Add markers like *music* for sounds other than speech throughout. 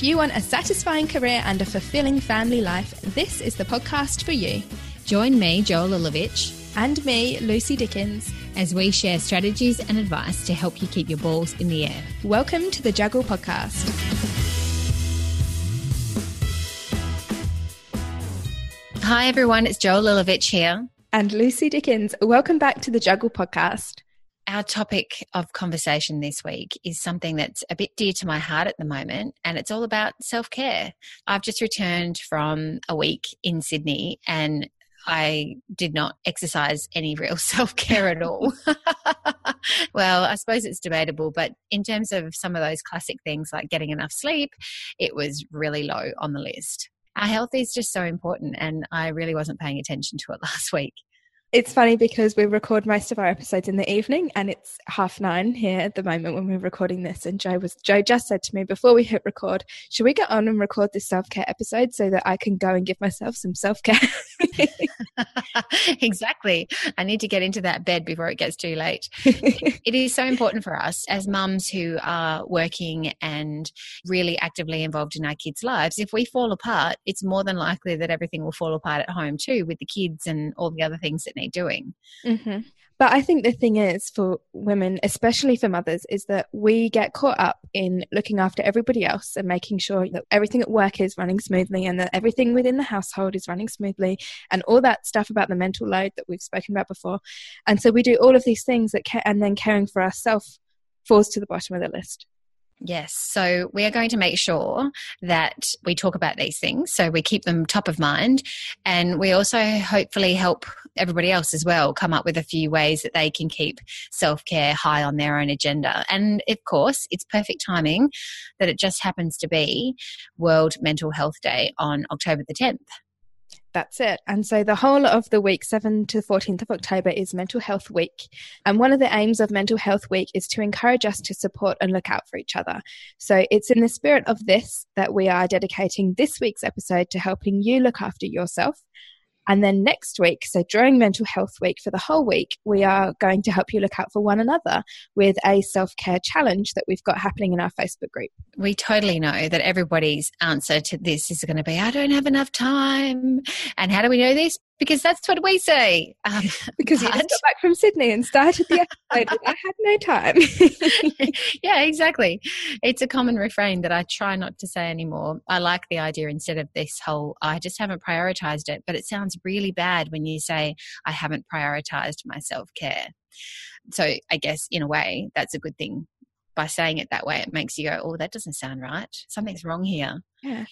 If you want a satisfying career and a fulfilling family life, this is the podcast for you. Join me, Joel Lilovich, and me, Lucy Dickens, as we share strategies and advice to help you keep your balls in the air. Welcome to the Juggle Podcast. Hi, everyone. It's Joel Lilovich here. And Lucy Dickens. Welcome back to the Juggle Podcast. Our topic of conversation this week is something that's a bit dear to my heart at the moment, and it's all about self care. I've just returned from a week in Sydney and I did not exercise any real *laughs* self care at all. *laughs* *laughs* well, I suppose it's debatable, but in terms of some of those classic things like getting enough sleep, it was really low on the list. Our health is just so important, and I really wasn't paying attention to it last week. It's funny because we record most of our episodes in the evening and it's half nine here at the moment when we're recording this. And Joe was Joe just said to me before we hit record, should we get on and record this self care episode so that I can go and give myself some self care? *laughs* *laughs* exactly. I need to get into that bed before it gets too late. *laughs* it is so important for us as mums who are working and really actively involved in our kids' lives. If we fall apart, it's more than likely that everything will fall apart at home too with the kids and all the other things that need doing. Mm-hmm. But I think the thing is for women, especially for mothers, is that we get caught up in looking after everybody else and making sure that everything at work is running smoothly and that everything within the household is running smoothly and all that stuff about the mental load that we've spoken about before. And so we do all of these things that, ca- and then caring for ourselves falls to the bottom of the list. Yes. So we are going to make sure that we talk about these things so we keep them top of mind. And we also hopefully help everybody else as well come up with a few ways that they can keep self care high on their own agenda. And of course, it's perfect timing that it just happens to be World Mental Health Day on October the 10th that's it. And so the whole of the week, 7 to 14th of October, is Mental Health Week. And one of the aims of Mental Health Week is to encourage us to support and look out for each other. So it's in the spirit of this that we are dedicating this week's episode to helping you look after yourself and then next week, so during Mental Health Week for the whole week, we are going to help you look out for one another with a self care challenge that we've got happening in our Facebook group. We totally know that everybody's answer to this is going to be, I don't have enough time. And how do we know this? Because that's what we say. Um, *laughs* because but... you just got back from Sydney and started the episode. I had no time. *laughs* yeah, exactly. It's a common refrain that I try not to say anymore. I like the idea instead of this whole, I just haven't prioritized it. But it sounds really bad when you say, I haven't prioritized my self care. So I guess in a way, that's a good thing by saying it that way, it makes you go, oh, that doesn't sound right. Something's wrong here. Yeah.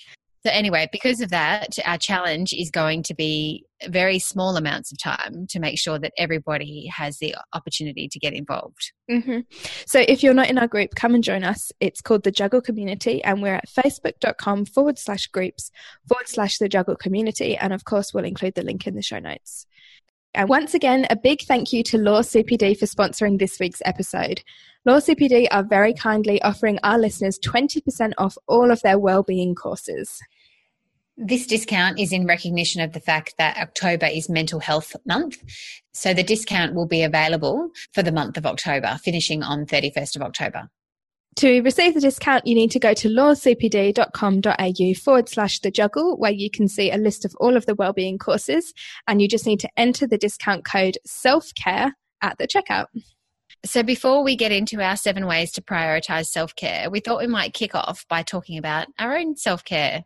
So, anyway, because of that, our challenge is going to be very small amounts of time to make sure that everybody has the opportunity to get involved. Mm-hmm. So, if you're not in our group, come and join us. It's called the Juggle Community, and we're at facebook.com forward slash groups forward slash the Juggle Community. And of course, we'll include the link in the show notes. And once again, a big thank you to Law CPD for sponsoring this week's episode. Law CPD are very kindly offering our listeners 20% off all of their wellbeing courses. This discount is in recognition of the fact that October is Mental Health Month. So the discount will be available for the month of October, finishing on 31st of October. To receive the discount, you need to go to lawcpd.com.au forward slash the juggle, where you can see a list of all of the wellbeing courses, and you just need to enter the discount code self care at the checkout. So, before we get into our seven ways to prioritize self care, we thought we might kick off by talking about our own self care.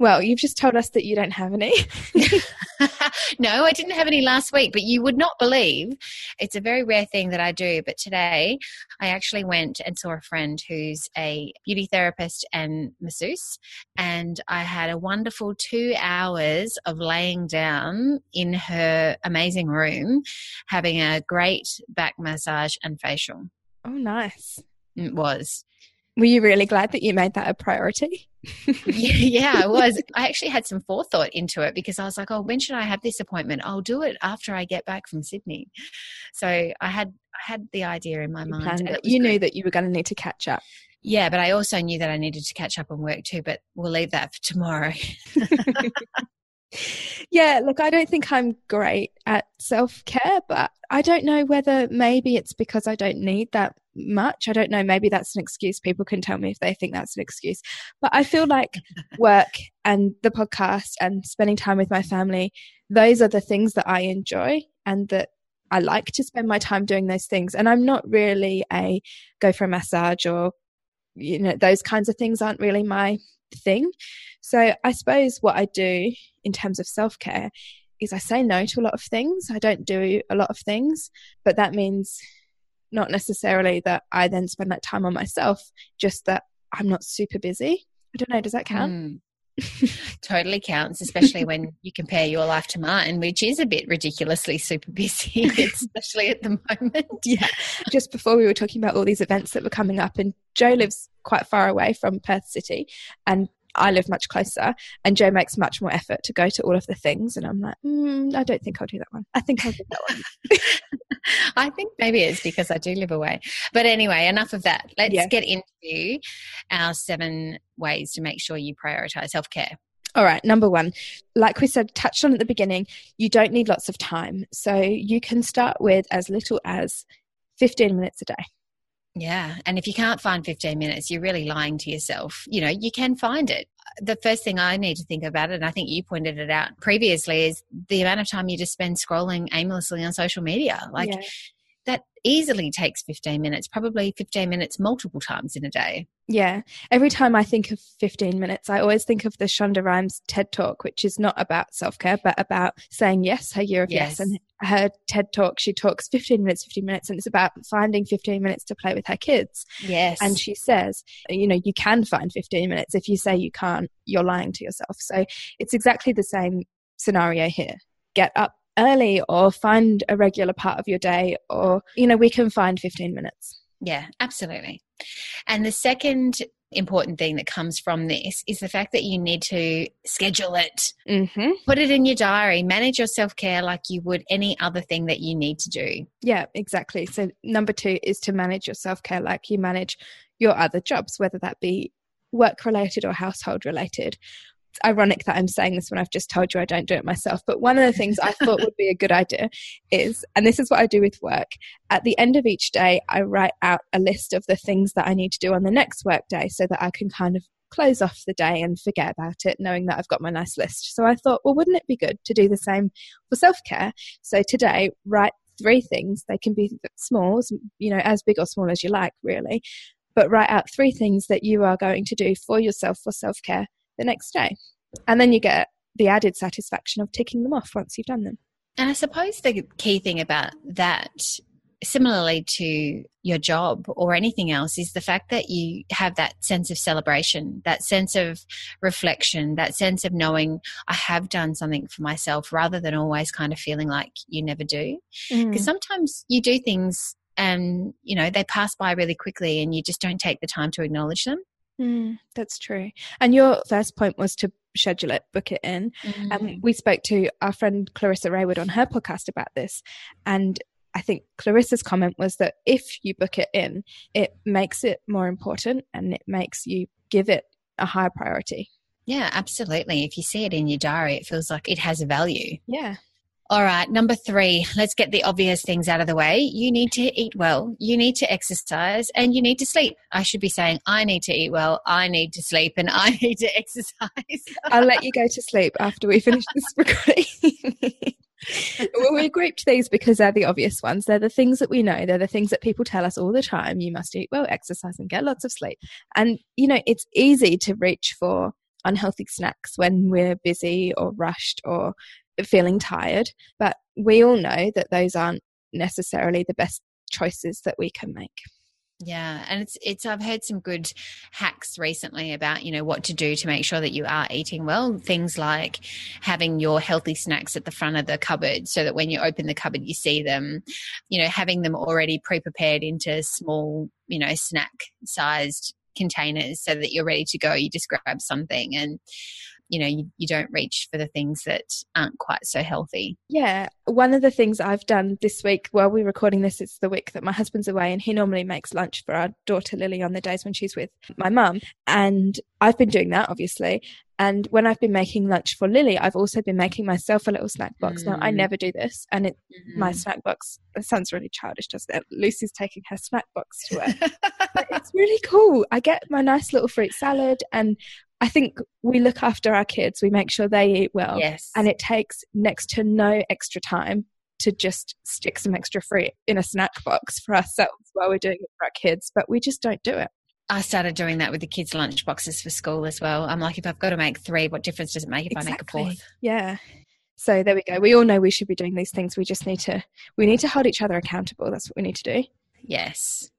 Well, you've just told us that you don't have any. *laughs* no, I didn't have any last week, but you would not believe it's a very rare thing that I do. But today I actually went and saw a friend who's a beauty therapist and masseuse, and I had a wonderful two hours of laying down in her amazing room, having a great back massage and facial. Oh, nice. It was. Were you really glad that you made that a priority? *laughs* yeah, I was. I actually had some forethought into it because I was like, oh, when should I have this appointment? I'll do it after I get back from Sydney. So I had I had the idea in my you mind. You knew that you were going to need to catch up. Yeah, but I also knew that I needed to catch up on work too, but we'll leave that for tomorrow. *laughs* *laughs* yeah, look, I don't think I'm great at self care, but I don't know whether maybe it's because I don't need that much. I don't know, maybe that's an excuse. People can tell me if they think that's an excuse. But I feel like *laughs* work and the podcast and spending time with my family, those are the things that I enjoy and that I like to spend my time doing those things. And I'm not really a go for a massage or, you know, those kinds of things aren't really my thing. So I suppose what I do in terms of self care is I say no to a lot of things. I don't do a lot of things, but that means not necessarily that I then spend that time on myself, just that I'm not super busy. I don't know, does that count? Mm. totally counts, especially when *laughs* you compare your life to mine, which is a bit ridiculously super busy, *laughs* *laughs* especially at the moment. Yeah. Just before we were talking about all these events that were coming up, and Joe lives quite far away from Perth City, and I live much closer, and Joe makes much more effort to go to all of the things. And I'm like, mm, I don't think I'll do that one. I think I'll do that one. *laughs* I think maybe it's because I do live away. But anyway, enough of that. Let's yeah. get into our seven ways to make sure you prioritize self care. All right, number one, like we said, touched on at the beginning, you don't need lots of time. So you can start with as little as 15 minutes a day. Yeah. And if you can't find 15 minutes, you're really lying to yourself. You know, you can find it. The first thing I need to think about, and I think you pointed it out previously, is the amount of time you just spend scrolling aimlessly on social media. Like yeah. That easily takes 15 minutes, probably 15 minutes multiple times in a day. Yeah. Every time I think of 15 minutes, I always think of the Shonda Rhimes TED Talk, which is not about self care, but about saying yes, her year of yes. yes. And her TED Talk, she talks 15 minutes, 15 minutes, and it's about finding 15 minutes to play with her kids. Yes. And she says, you know, you can find 15 minutes. If you say you can't, you're lying to yourself. So it's exactly the same scenario here. Get up early or find a regular part of your day, or, you know, we can find 15 minutes. Yeah, absolutely. And the second important thing that comes from this is the fact that you need to schedule it. Mm-hmm. Put it in your diary. Manage your self care like you would any other thing that you need to do. Yeah, exactly. So, number two is to manage your self care like you manage your other jobs, whether that be work related or household related it's ironic that I'm saying this when I've just told you I don't do it myself. But one of the things I thought would be a good idea is, and this is what I do with work, at the end of each day, I write out a list of the things that I need to do on the next work day so that I can kind of close off the day and forget about it, knowing that I've got my nice list. So I thought, well, wouldn't it be good to do the same for self care? So today, write three things. They can be small, you know, as big or small as you like, really. But write out three things that you are going to do for yourself for self care the next day. And then you get the added satisfaction of ticking them off once you've done them. And I suppose the key thing about that, similarly to your job or anything else, is the fact that you have that sense of celebration, that sense of reflection, that sense of knowing I have done something for myself rather than always kind of feeling like you never do. Because mm. sometimes you do things and, you know, they pass by really quickly and you just don't take the time to acknowledge them. Mm, that's true. And your first point was to schedule it, book it in. Mm. Um, we spoke to our friend Clarissa Rayward on her podcast about this. And I think Clarissa's comment was that if you book it in, it makes it more important and it makes you give it a higher priority. Yeah, absolutely. If you see it in your diary, it feels like it has a value. Yeah. All right, number three, let's get the obvious things out of the way. You need to eat well, you need to exercise, and you need to sleep. I should be saying, I need to eat well, I need to sleep, and I *laughs* need to exercise. I'll let you go to sleep after we finish this *laughs* recording. well, we grouped these because they're the obvious ones. They're the things that we know. They're the things that people tell us all the time. You must eat well, exercise, and get lots of sleep. And, you know, it's easy to reach for unhealthy snacks when we're busy or rushed or feeling tired. But we all know that those aren't necessarily the best choices that we can make. Yeah, and it's it's I've heard some good hacks recently about, you know, what to do to make sure that you are eating well. Things like having your healthy snacks at the front of the cupboard so that when you open the cupboard you see them, you know, having them already pre-prepared into small, you know, snack sized containers so that you're ready to go. You just grab something and you know you, you don't reach for the things that aren't quite so healthy yeah one of the things i've done this week while we're recording this it's the week that my husband's away and he normally makes lunch for our daughter lily on the days when she's with my mum and i've been doing that obviously And when I've been making lunch for Lily, I've also been making myself a little snack box. Mm. Now, I mm. never do this. And it, mm. my snack box, it sounds really childish, doesn't it? Lucy's taking her snack box to work. *laughs* it's really cool. I get my nice little fruit salad and I think we look after our kids. We make sure they eat well. Yes. And it takes next to no extra time to just stick some extra fruit in a snack box for ourselves while we're doing it for our kids, but we just don't do it. I started doing that with the kids' lunch boxes for school as well. I'm like, if I've got to make three, what difference does it make if exactly. I make a fourth? Yeah. So there we go. We all know we should be doing these things. We just need to we need to hold each other accountable. That's what we need to do. Yes.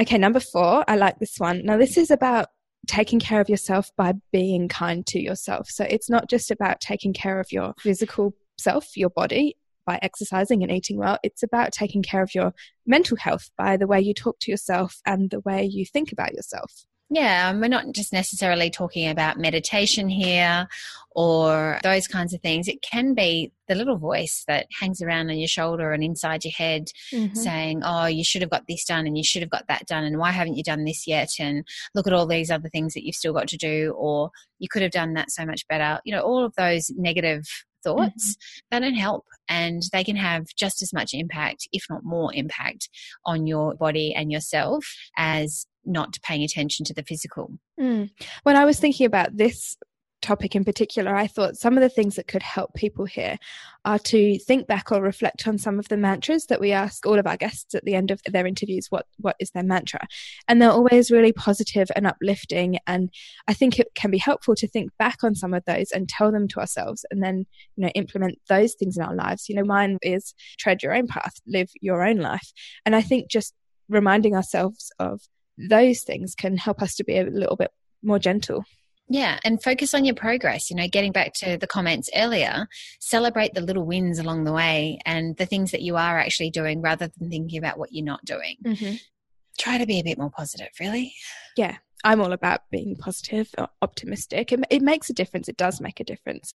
Okay, number 4, I like this one. Now this is about taking care of yourself by being kind to yourself. So it's not just about taking care of your physical self, your body, by exercising and eating well. It's about taking care of your mental health by the way you talk to yourself and the way you think about yourself. Yeah, we're not just necessarily talking about meditation here or those kinds of things. It can be the little voice that hangs around on your shoulder and inside your head mm-hmm. saying, Oh, you should have got this done and you should have got that done. And why haven't you done this yet? And look at all these other things that you've still got to do. Or you could have done that so much better. You know, all of those negative thoughts, mm-hmm. they don't help and they can have just as much impact, if not more impact, on your body and yourself as not paying attention to the physical. Mm. When I was thinking about this topic in particular, I thought some of the things that could help people here are to think back or reflect on some of the mantras that we ask all of our guests at the end of their interviews what what is their mantra and they're always really positive and uplifting and I think it can be helpful to think back on some of those and tell them to ourselves and then you know implement those things in our lives you know mine is tread your own path live your own life and I think just reminding ourselves of those things can help us to be a little bit more gentle yeah, and focus on your progress. You know, getting back to the comments earlier, celebrate the little wins along the way and the things that you are actually doing rather than thinking about what you're not doing. Mm-hmm. Try to be a bit more positive, really. Yeah, I'm all about being positive, optimistic. It, it makes a difference. It does make a difference.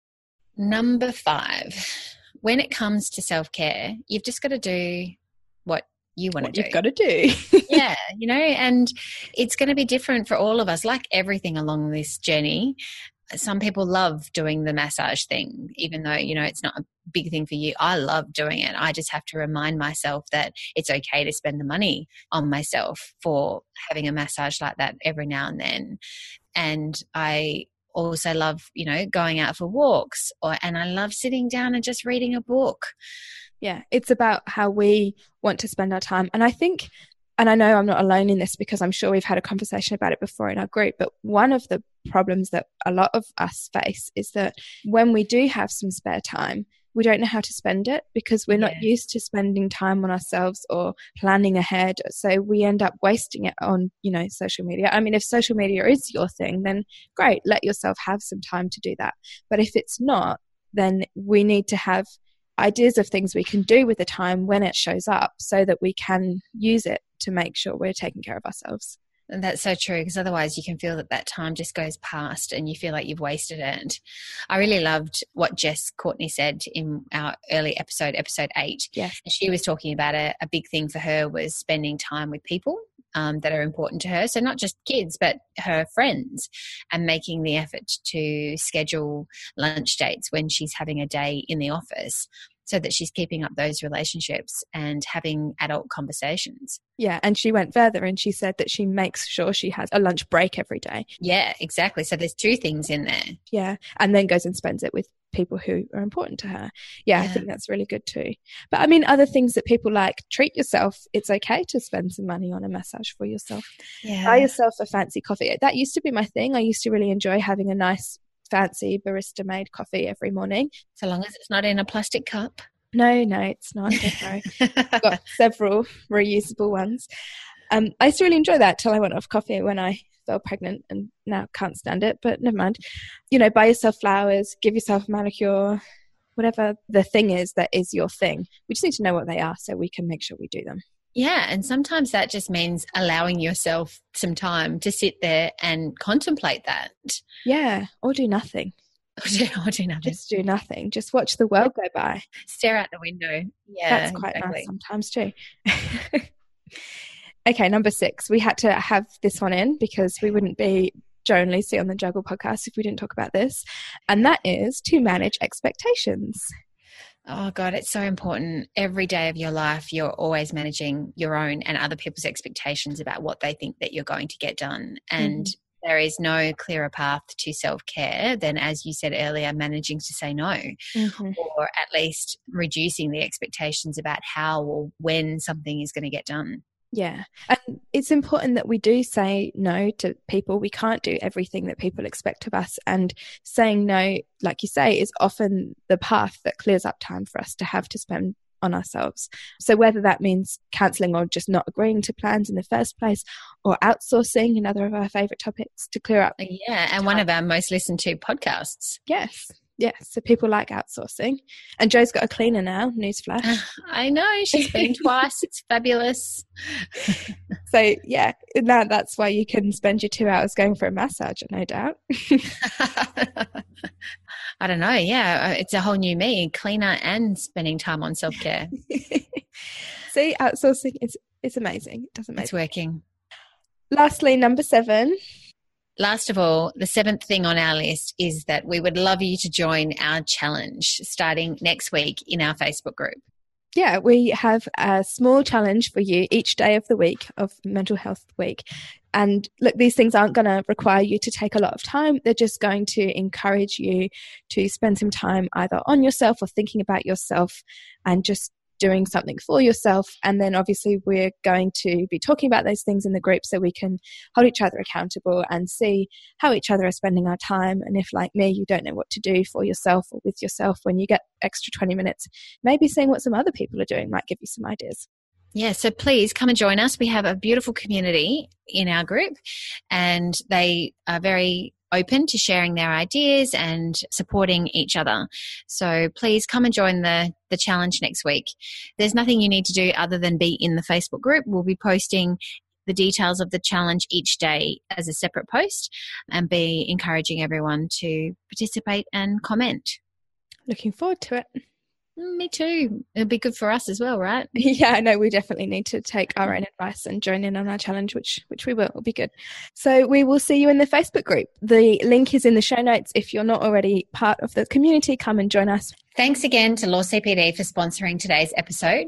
Number five, when it comes to self care, you've just got to do you want to do. You've got to do. *laughs* yeah, you know, and it's going to be different for all of us, like everything along this journey. Some people love doing the massage thing, even though, you know, it's not a big thing for you. I love doing it. I just have to remind myself that it's okay to spend the money on myself for having a massage like that every now and then. And I also love, you know, going out for walks or and I love sitting down and just reading a book. Yeah, it's about how we want to spend our time. And I think, and I know I'm not alone in this because I'm sure we've had a conversation about it before in our group, but one of the problems that a lot of us face is that when we do have some spare time, we don't know how to spend it because we're not used to spending time on ourselves or planning ahead. So we end up wasting it on, you know, social media. I mean, if social media is your thing, then great, let yourself have some time to do that. But if it's not, then we need to have ideas of things we can do with the time when it shows up so that we can use it to make sure we're taking care of ourselves. And that's so true because otherwise you can feel that that time just goes past and you feel like you've wasted it. I really loved what Jess Courtney said in our early episode, episode eight. Yeah. She was talking about a, a big thing for her was spending time with people um, that are important to her. So not just kids, but her friends and making the effort to schedule lunch dates when she's having a day in the office so that she's keeping up those relationships and having adult conversations. Yeah, and she went further and she said that she makes sure she has a lunch break every day. Yeah, exactly. So there's two things in there. Yeah, and then goes and spends it with people who are important to her. Yeah, yeah, I think that's really good too. But I mean, other things that people like treat yourself. It's okay to spend some money on a massage for yourself. Yeah. Buy yourself a fancy coffee. That used to be my thing. I used to really enjoy having a nice fancy barista made coffee every morning. So long as it's not in a plastic cup. No, no, it's not. I've got *laughs* several reusable ones. Um, I used to really enjoy that till I went off coffee when I fell pregnant and now can't stand it, but never mind. You know, buy yourself flowers, give yourself a manicure, whatever the thing is that is your thing. We just need to know what they are so we can make sure we do them. Yeah, and sometimes that just means allowing yourself some time to sit there and contemplate that. Yeah, or do nothing. *laughs* Or do, or do nothing. Just do nothing. Just watch the world go by. Stare out the window. Yeah, that's quite exactly. nice sometimes too. *laughs* okay, number six. We had to have this one in because we wouldn't be Jo and Lucy on the Juggle podcast if we didn't talk about this, and that is to manage expectations. Oh, God, it's so important. Every day of your life, you're always managing your own and other people's expectations about what they think that you're going to get done. And mm-hmm. there is no clearer path to self care than, as you said earlier, managing to say no, mm-hmm. or at least reducing the expectations about how or when something is going to get done. Yeah. And it's important that we do say no to people. We can't do everything that people expect of us. And saying no, like you say, is often the path that clears up time for us to have to spend on ourselves. So whether that means cancelling or just not agreeing to plans in the first place or outsourcing, another of our favourite topics to clear up. Yeah. And time. one of our most listened to podcasts. Yes yeah, so people like outsourcing. And Joe's got a cleaner now, newsflash. I know, she's been *laughs* twice. It's fabulous. *laughs* so, yeah, now that's why you can spend your two hours going for a massage, no doubt. *laughs* I don't know. Yeah, uh, it's a whole new me, cleaner and spending time on self care. See, outsourcing is, is amazing. It doesn't make It's working. Lastly, number seven Last of all, the seventh thing on our list is that we would love you to join our challenge starting next week in our Facebook group. Yeah, we have a small challenge for you each day of the week of Mental Health Week. And look, these things aren't going to require you to take a lot of time. They're just going to encourage you to spend some time either on yourself or thinking about yourself and just doing something for yourself. And then obviously, we're going to be talking about those things in the group so we can hold each other accountable and see how each other are spending our time. And if, like me, you don't know what to do for yourself or with yourself when you get extra 20 minutes, maybe seeing what some other people are doing might give you some ideas. Yeah, so please come and join us. We have a beautiful community in our group, and they are very open to sharing their ideas and supporting each other. So please come and join the, the challenge next week. There's nothing you need to do other than be in the Facebook group. We'll be posting the details of the challenge each day as a separate post and be encouraging everyone to participate and comment. Looking forward to it. Mm, me too. It'd be good for us as well, right? *laughs* Yeah, no, we definitely need to take our own advice and join in on our challenge, which which we will. It'll be good. So we will see you in the Facebook group. The link is in the show notes. If you're not already part of the community, come and join us. Thanks again to Law CPD for sponsoring today's episode.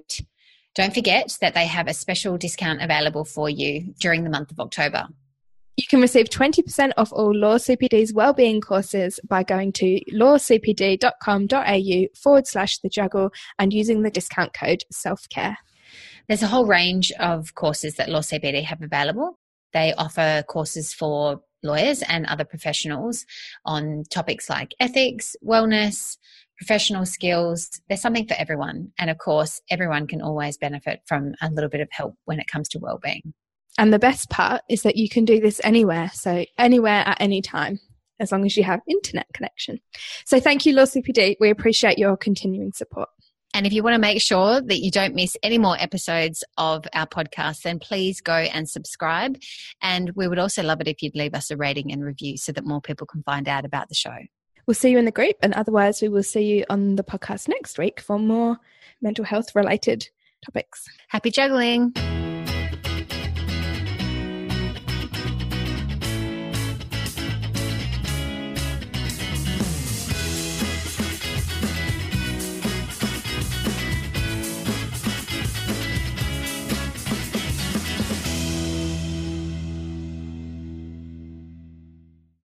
Don't forget that they have a special discount available for you during the month of October. You can receive 20% off all Law CPD's wellbeing courses by going to lawcpd.com.au forward slash the juggle and using the discount code self-care. There's a whole range of courses that Law CPD have available. They offer courses for lawyers and other professionals on topics like ethics, wellness, professional skills. There's something for everyone. And of course, everyone can always benefit from a little bit of help when it comes to wellbeing. And the best part is that you can do this anywhere. So anywhere at any time, as long as you have internet connection. So thank you, Law CPD. We appreciate your continuing support. And if you want to make sure that you don't miss any more episodes of our podcast, then please go and subscribe. And we would also love it if you'd leave us a rating and review so that more people can find out about the show. We'll see you in the group. And otherwise, we will see you on the podcast next week for more mental health related topics. Happy juggling.